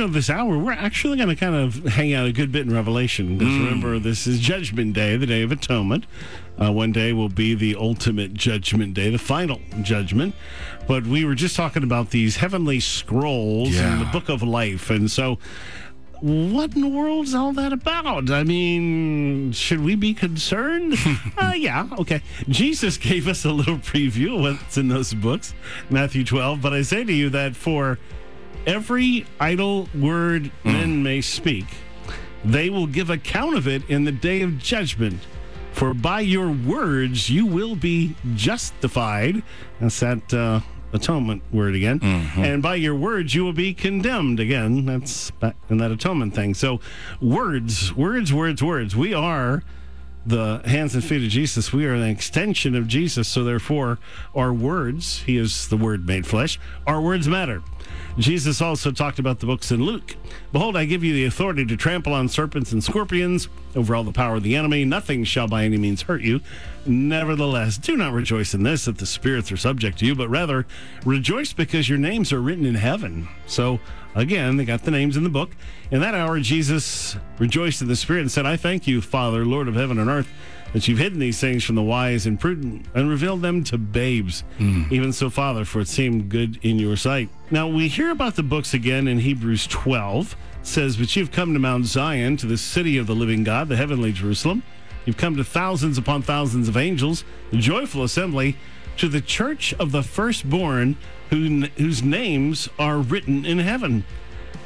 of this hour, we're actually going to kind of hang out a good bit in Revelation. Because remember, this is Judgment Day, the Day of Atonement. Uh, one day will be the ultimate Judgment Day, the final judgment. But we were just talking about these heavenly scrolls Yeah. the Book of Life. And so, what in the world's all that about? I mean, should we be concerned? uh, yeah, okay. Jesus gave us a little preview of what's in those books, Matthew 12. But I say to you that for every idle word men may speak, they will give account of it in the day of judgment. For by your words you will be justified. That's that uh, atonement word again. And by your words you will be condemned again. That's in that atonement thing. So, words, words, words, words. We are the hands and feet of Jesus. We are an extension of Jesus. So, therefore, our words, He is the Word made flesh, our words matter. Jesus also talked about the books in Luke. Behold, I give you the authority to trample on serpents and scorpions over all the power of the enemy. Nothing shall by any means hurt you. Nevertheless, do not rejoice in this that the spirits are subject to you, but rather rejoice because your names are written in heaven. So, again, they got the names in the book. In that hour, Jesus rejoiced in the Spirit and said, I thank you, Father, Lord of heaven and earth that you've hidden these things from the wise and prudent and revealed them to babes. Hmm. Even so, Father, for it seemed good in your sight. Now, we hear about the books again in Hebrews 12. It says, But you've come to Mount Zion, to the city of the living God, the heavenly Jerusalem. You've come to thousands upon thousands of angels, the joyful assembly, to the church of the firstborn who, whose names are written in heaven.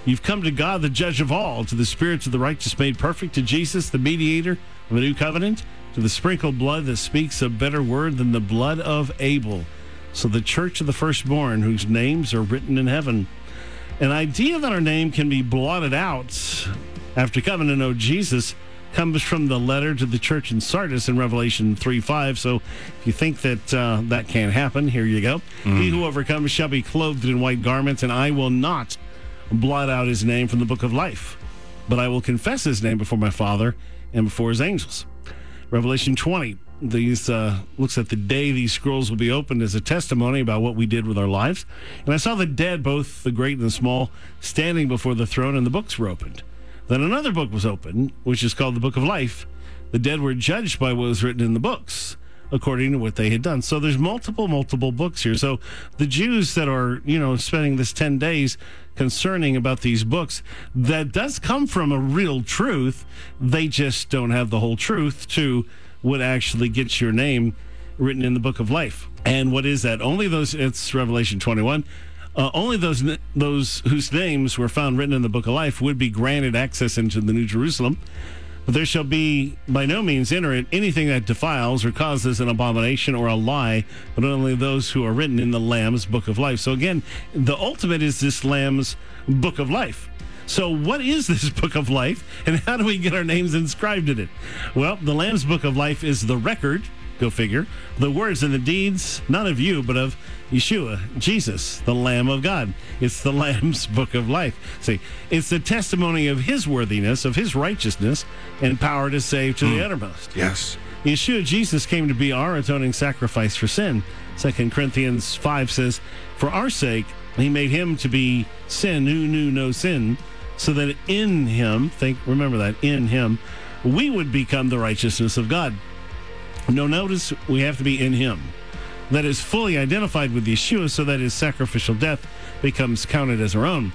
You've come to God, the judge of all, to the spirits of the righteous made perfect, to Jesus, the mediator of a new covenant, to the sprinkled blood that speaks a better word than the blood of Abel. So the church of the firstborn, whose names are written in heaven. An idea that our name can be blotted out after coming to oh, know Jesus comes from the letter to the church in Sardis in Revelation 3 5. So if you think that uh, that can't happen, here you go. He who overcomes shall be clothed in white garments, and I will not blot out his name from the book of life, but I will confess his name before my Father and before his angels. Revelation 20 these uh, looks at the day these scrolls will be opened as a testimony about what we did with our lives. And I saw the dead, both the great and the small, standing before the throne, and the books were opened. Then another book was opened, which is called the Book of Life. The dead were judged by what was written in the books, according to what they had done. So there's multiple, multiple books here. So the Jews that are, you know, spending this 10 days concerning about these books, that does come from a real truth. They just don't have the whole truth to what actually gets your name written in the book of life. And what is that? Only those, it's Revelation 21. Uh, only those those whose names were found written in the book of life would be granted access into the New Jerusalem. But there shall be by no means enter it anything that defiles or causes an abomination or a lie, but only those who are written in the Lamb's book of life. So again, the ultimate is this Lamb's book of life. So, what is this book of life, and how do we get our names inscribed in it? Well, the Lamb's book of life is the record, go figure, the words and the deeds, not of you, but of Yeshua, Jesus, the Lamb of God. It's the Lamb's book of life. See, it's the testimony of his worthiness, of his righteousness, and power to save to the hmm. uttermost. Yes. Yeshua Jesus came to be our atoning sacrifice for sin. Second Corinthians 5 says, For our sake, he made him to be sin who knew no sin, so that in him, think, remember that, in him, we would become the righteousness of God. No, notice we have to be in him. That is fully identified with Yeshua, so that his sacrificial death becomes counted as our own.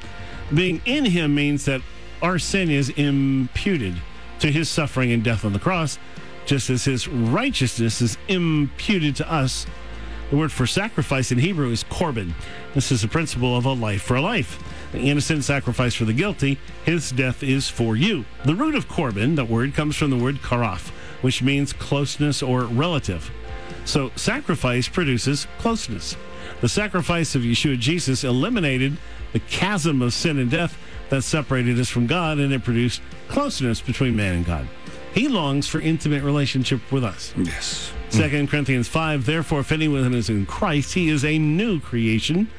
Being in him means that our sin is imputed to his suffering and death on the cross, just as his righteousness is imputed to us. The word for sacrifice in Hebrew is korban. This is the principle of a life for a life. The innocent sacrifice for the guilty, his death is for you. The root of korban, that word, comes from the word karav, which means closeness or relative. So sacrifice produces closeness. The sacrifice of Yeshua Jesus eliminated the chasm of sin and death that separated us from God, and it produced closeness between man and God. He longs for intimate relationship with us. Yes. Second Corinthians 5, therefore, if anyone is in Christ, he is a new creation.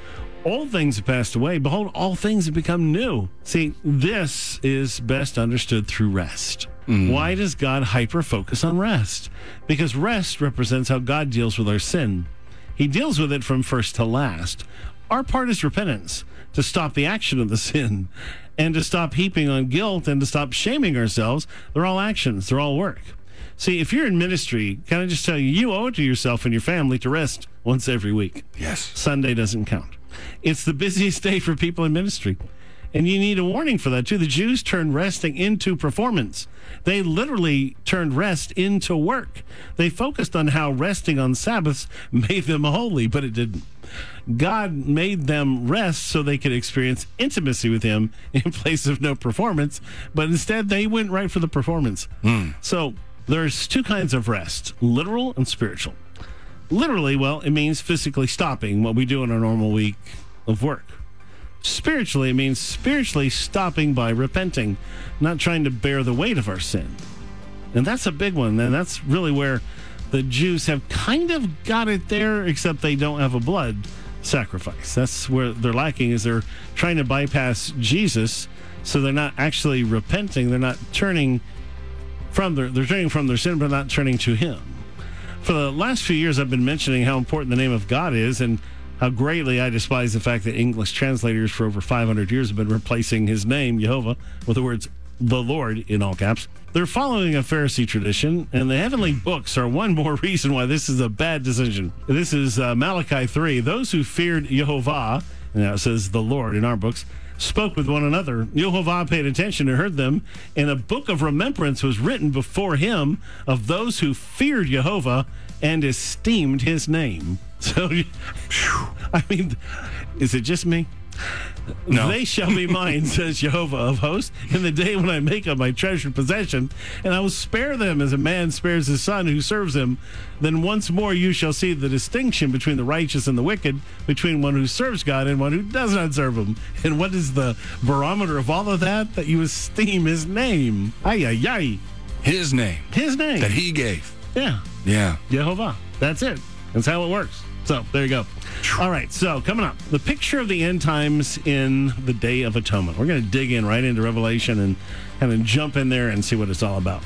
All things have passed away. Behold, all things have become new. See, this is best understood through rest. Mm. Why does God hyper focus on rest? Because rest represents how God deals with our sin. He deals with it from first to last. Our part is repentance to stop the action of the sin and to stop heaping on guilt and to stop shaming ourselves. They're all actions, they're all work. See, if you're in ministry, can I just tell you, you owe it to yourself and your family to rest once every week. Yes. Sunday doesn't count. It's the busiest day for people in ministry. And you need a warning for that too. The Jews turned resting into performance. They literally turned rest into work. They focused on how resting on Sabbaths made them holy, but it didn't. God made them rest so they could experience intimacy with Him in place of no performance, but instead they went right for the performance. Hmm. So there's two kinds of rest literal and spiritual. Literally, well, it means physically stopping what we do in our normal week of work. Spiritually, it means spiritually stopping by repenting, not trying to bear the weight of our sin. And that's a big one. And that's really where the Jews have kind of got it there, except they don't have a blood sacrifice. That's where they're lacking is they're trying to bypass Jesus, so they're not actually repenting. They're not turning from their they're turning from their sin, but not turning to Him. For the last few years, I've been mentioning how important the name of God is and how greatly I despise the fact that English translators for over 500 years have been replacing his name, Jehovah, with the words the Lord in all caps. They're following a Pharisee tradition, and the heavenly books are one more reason why this is a bad decision. This is uh, Malachi 3. Those who feared Jehovah, and now it says the Lord in our books, spoke with one another. Jehovah paid attention and heard them, and a book of remembrance was written before him of those who feared Jehovah and esteemed his name. So, I mean, is it just me? No. They shall be mine, says Jehovah of hosts, in the day when I make up my treasured possession, and I will spare them as a man spares his son who serves him. Then once more you shall see the distinction between the righteous and the wicked, between one who serves God and one who does not serve him. And what is the barometer of all of that? That you esteem his name. Ay, ay, ay. His name His name. that he gave. Yeah. Yeah. Jehovah. That's it. That's how it works. So there you go. All right. So coming up, the picture of the end times in the Day of Atonement. We're going to dig in right into Revelation and kind of jump in there and see what it's all about.